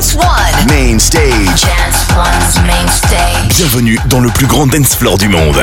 Dance One. Main stage. Dance One's main stage. Bienvenue dans le plus grand dance floor du monde.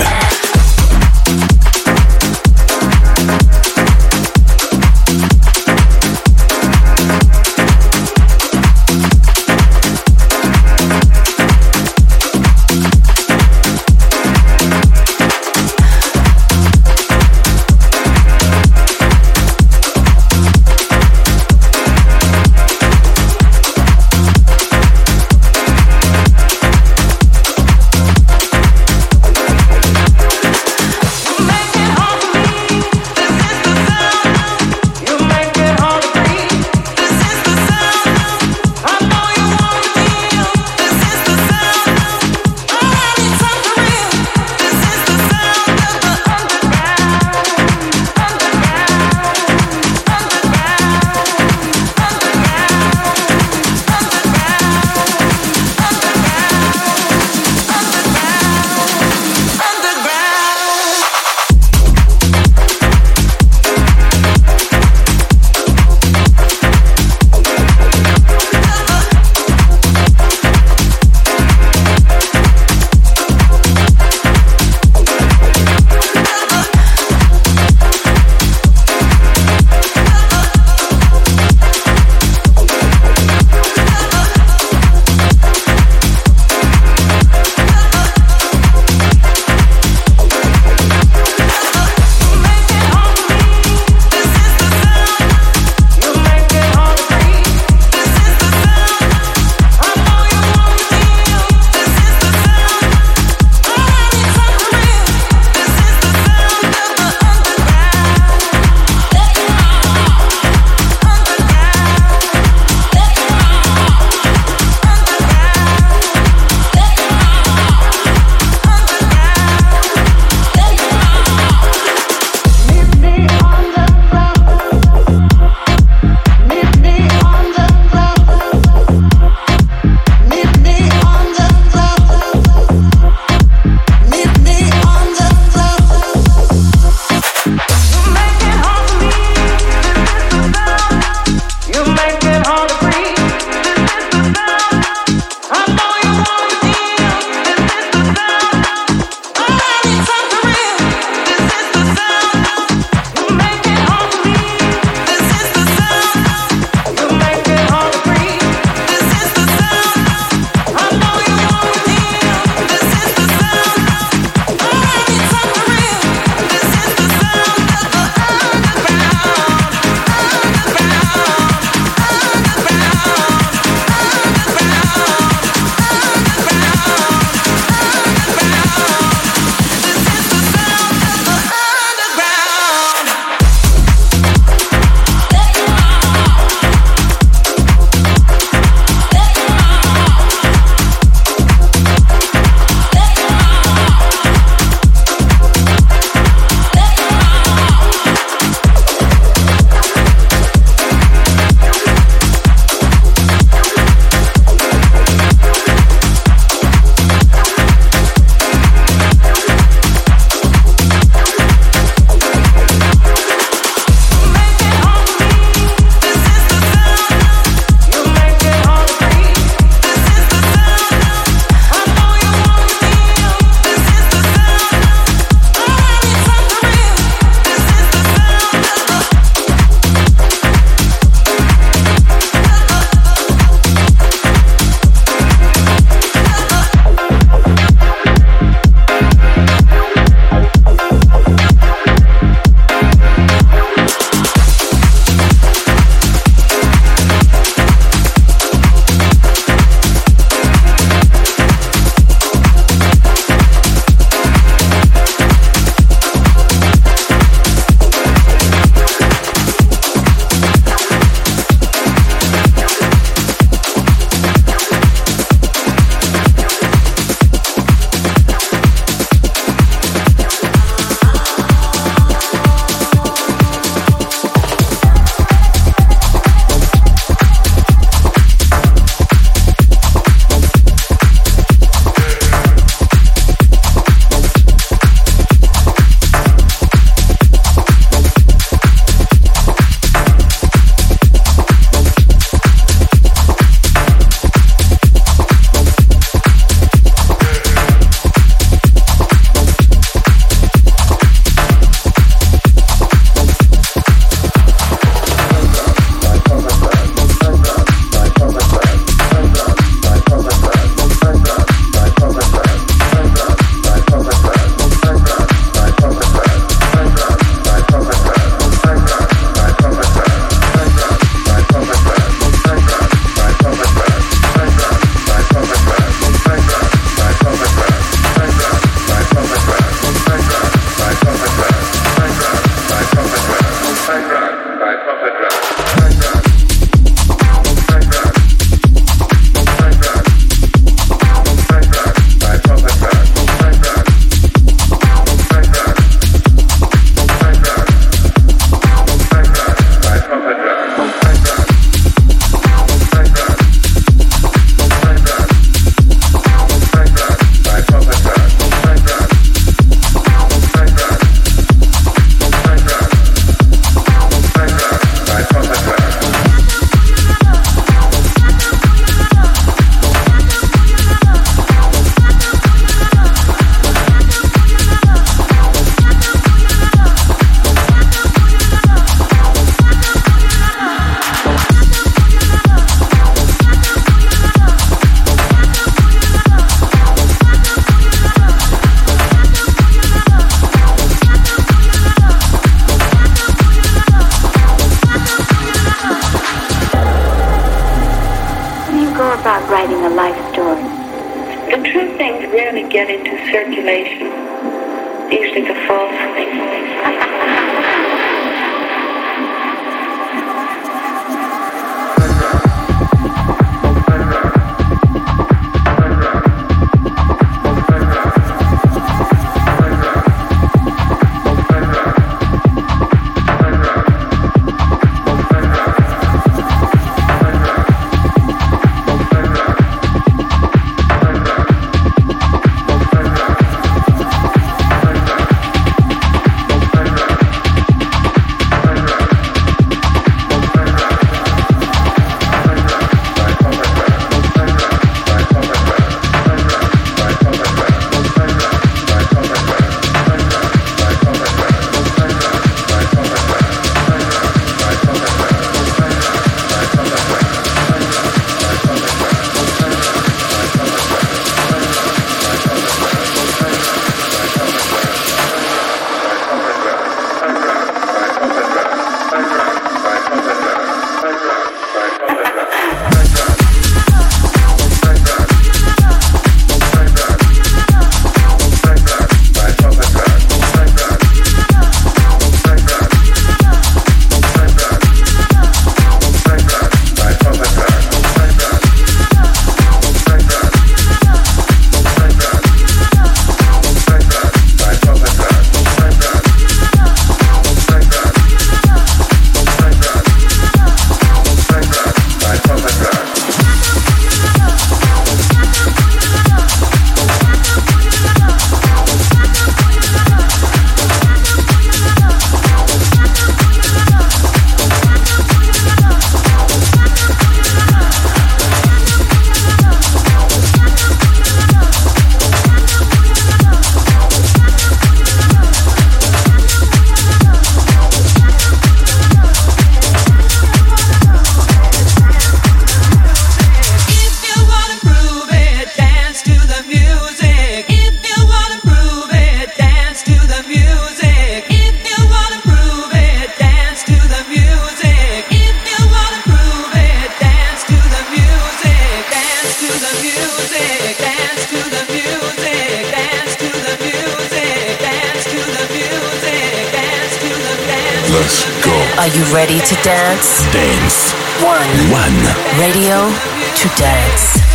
Let's go. Are you ready to dance? Dance. One. One. Radio to dance.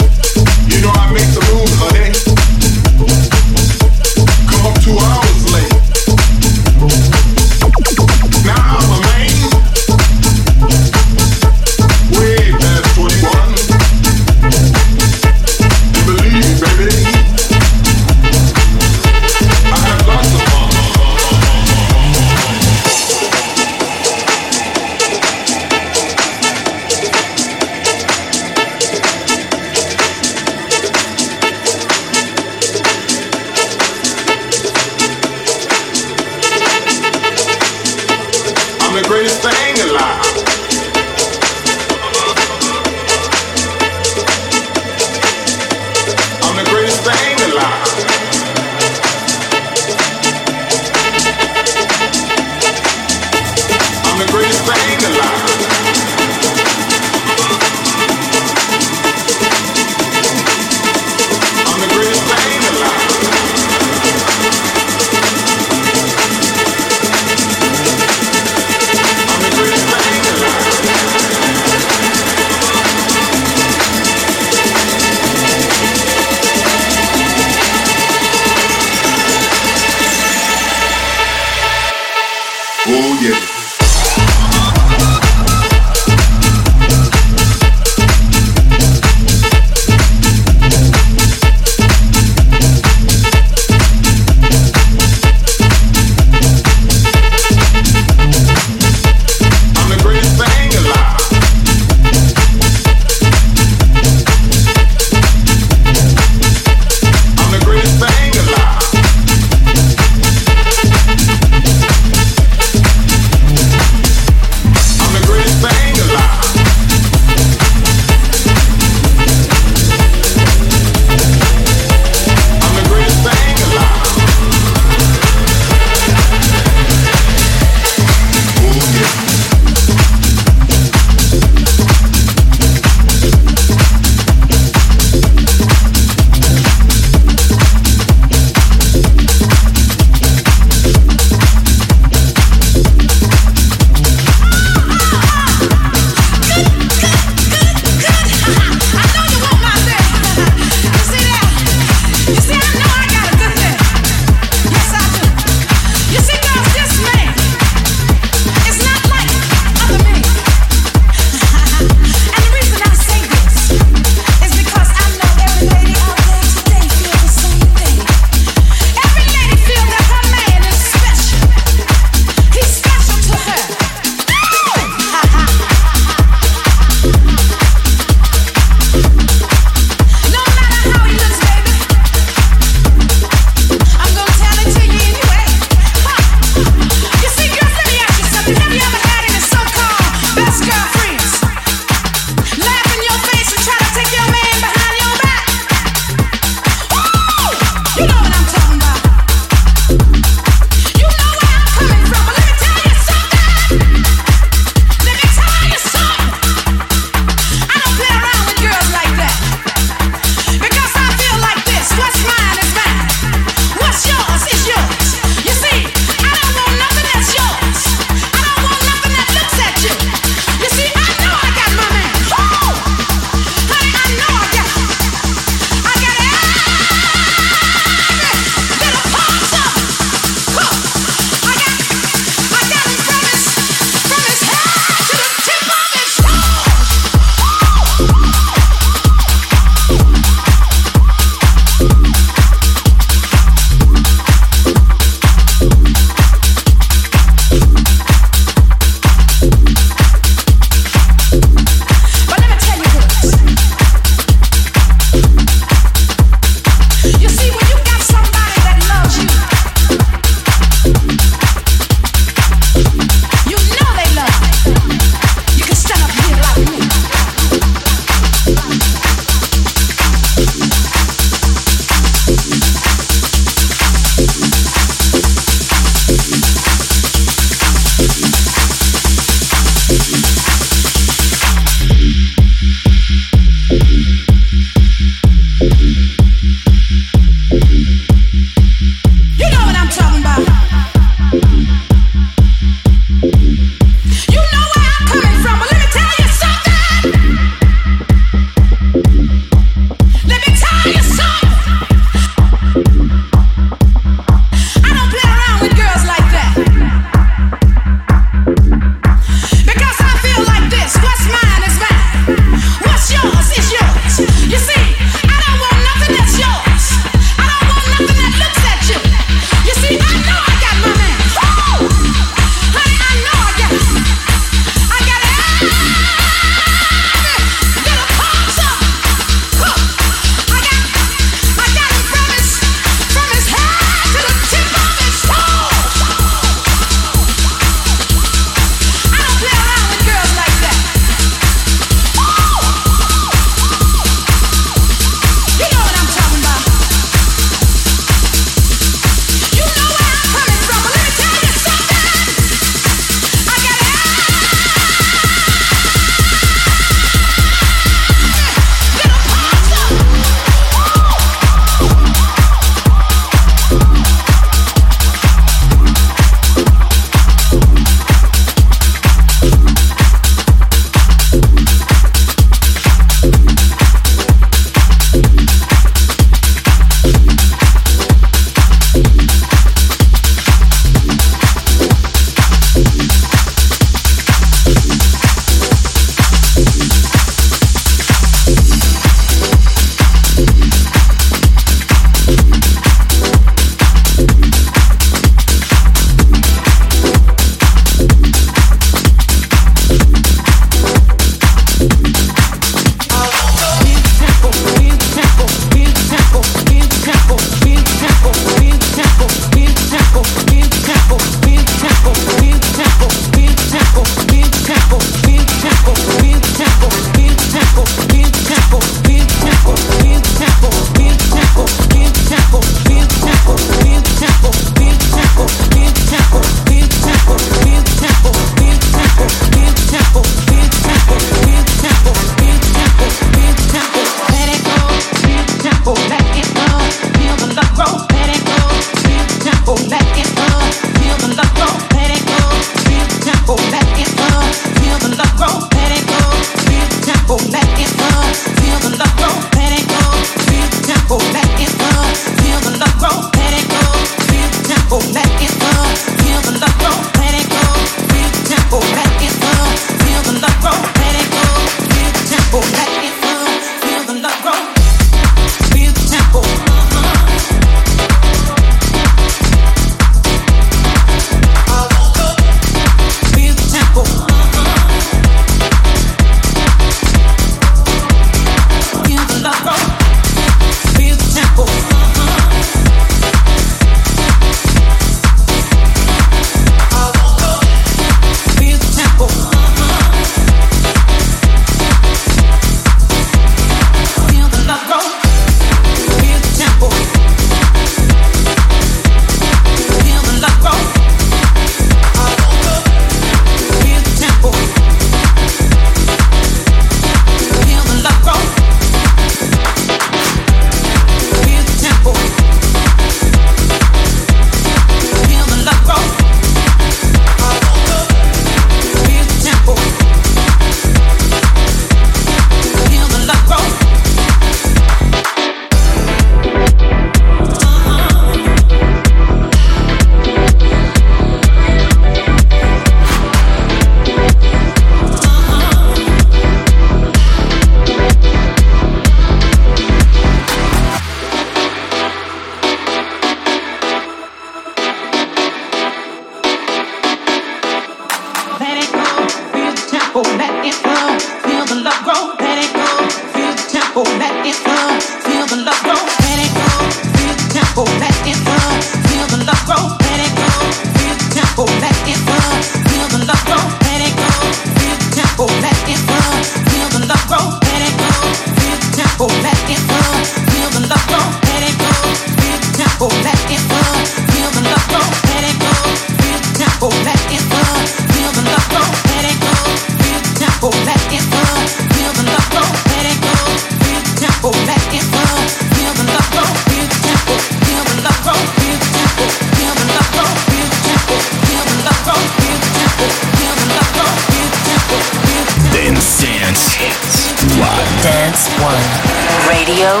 Radio.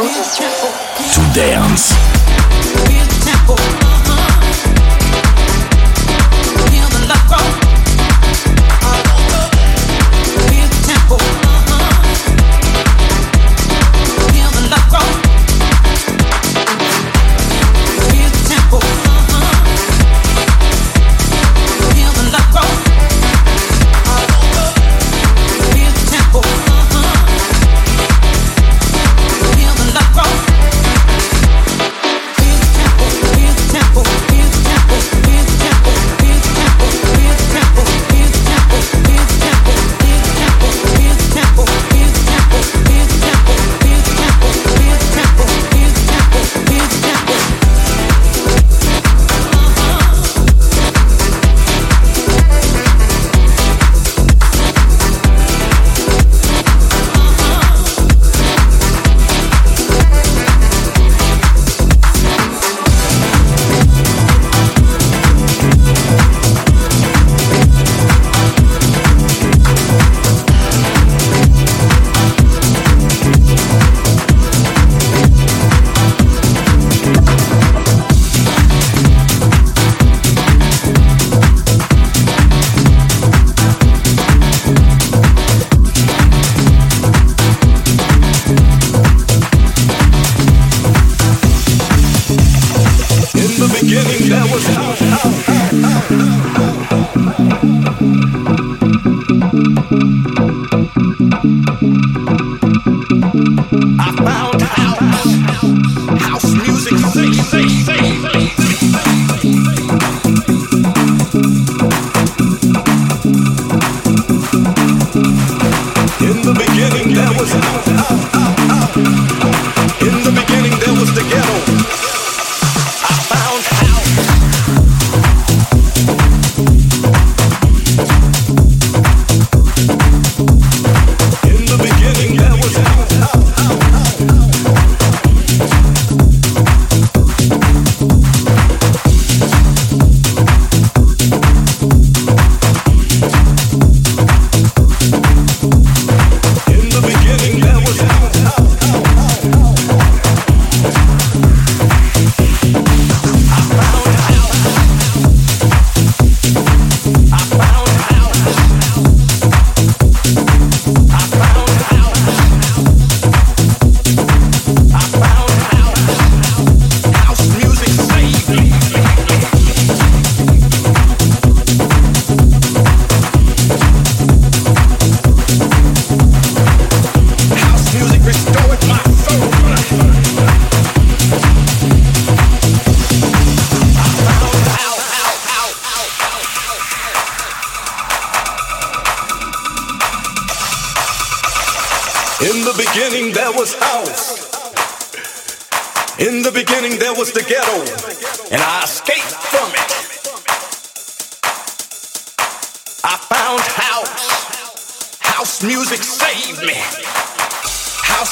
To dance. was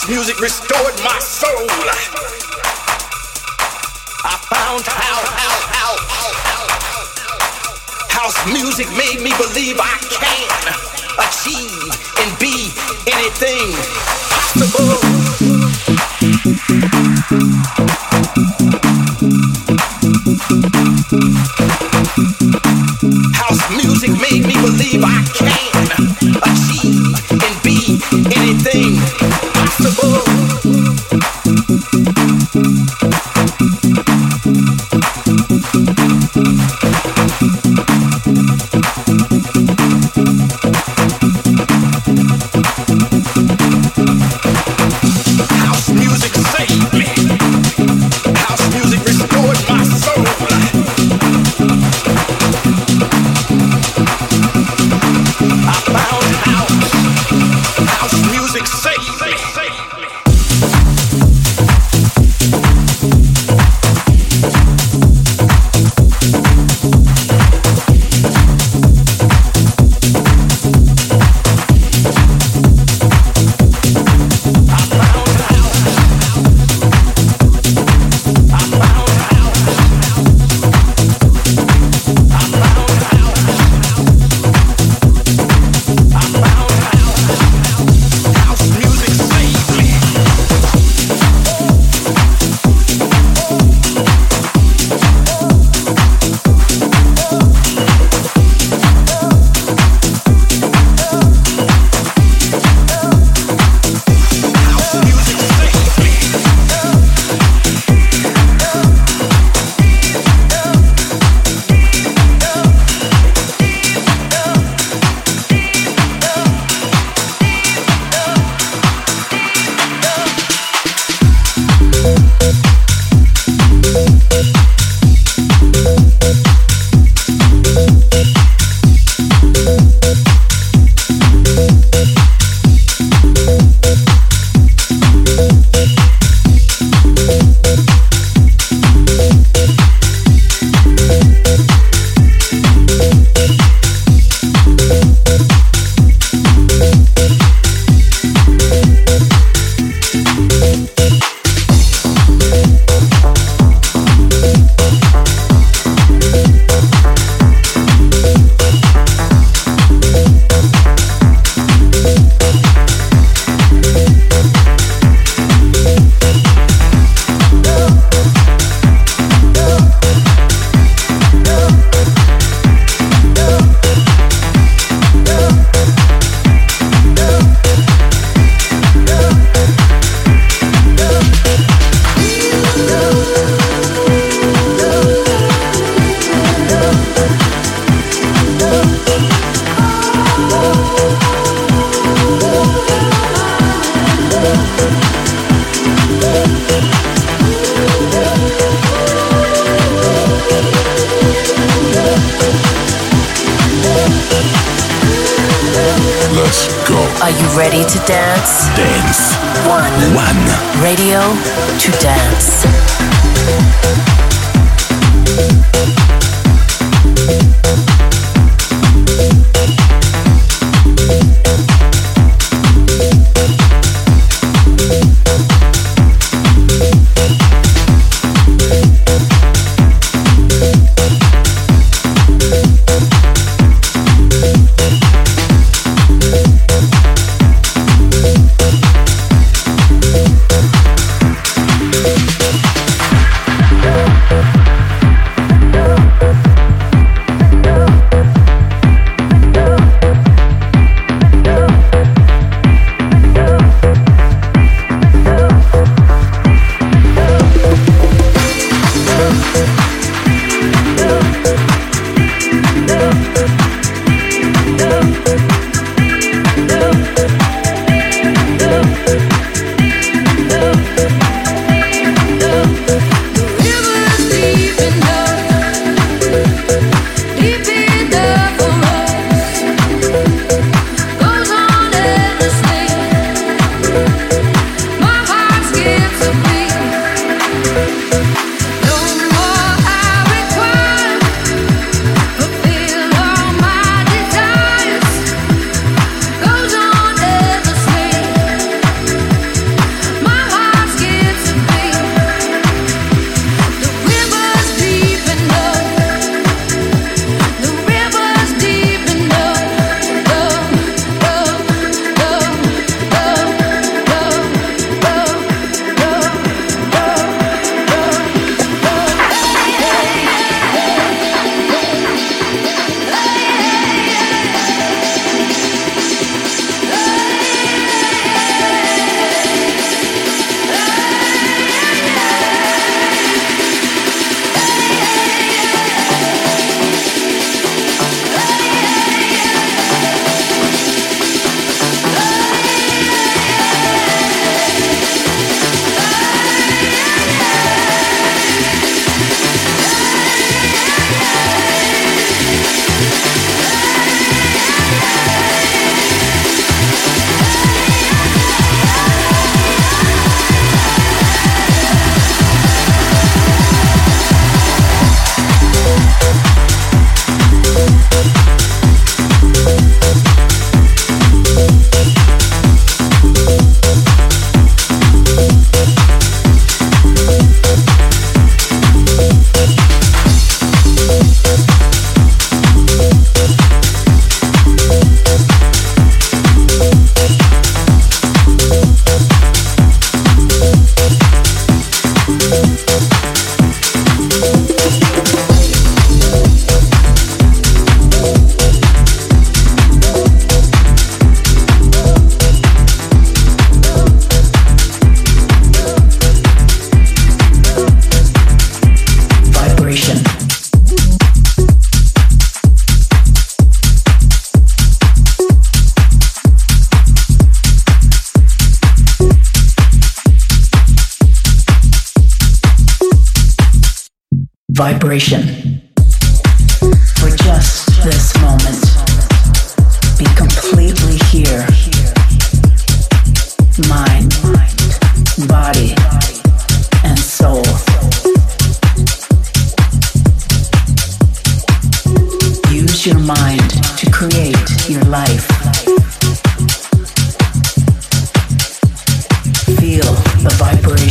music restored my soul. I found how, how, how, house music made me believe I can achieve and be anything possible. House music made me believe I can achieve and be anything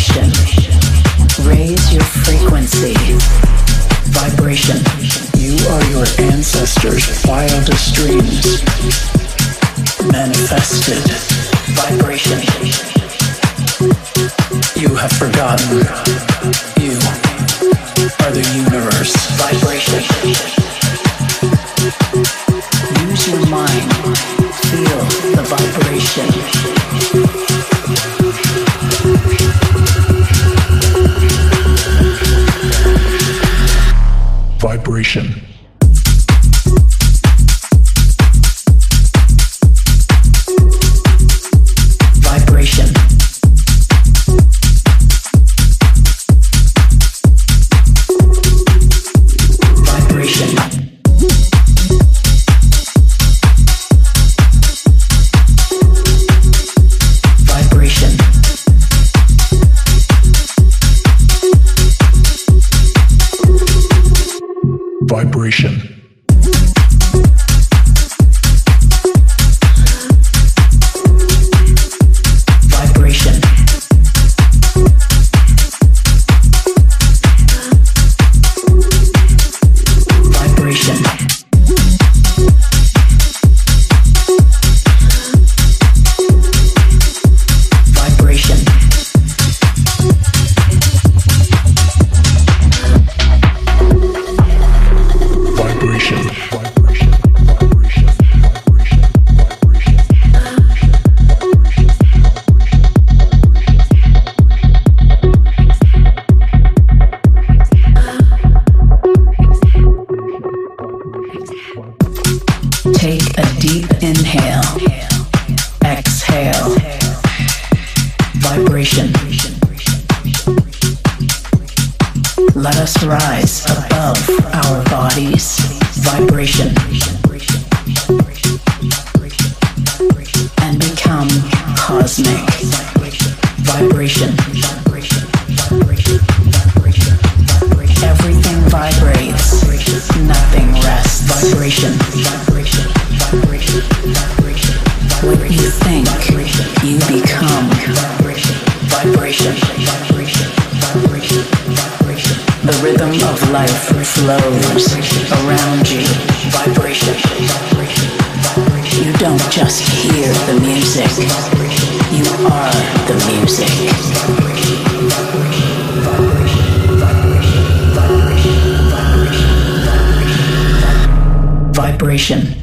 vibration. Raise your frequency. Vibration. You are your ancestors' wildest dreams. Manifested. Vibration. You have forgotten. You are the universe. Vibration. Use your mind. Feel the vibration. operation. Take a deep inhale. Exhale. Vibration. Let us rise above our bodies. Vibration. And become cosmic. Vibration. Everything vibrates. Nothing vibration, vibration, vibration, vibration. What you think, you become. Vibration, vibration, vibration, vibration, vibration. The rhythm of life flows around you. Vibration, vibration, vibration. You don't just hear the music, you are the music. vibration.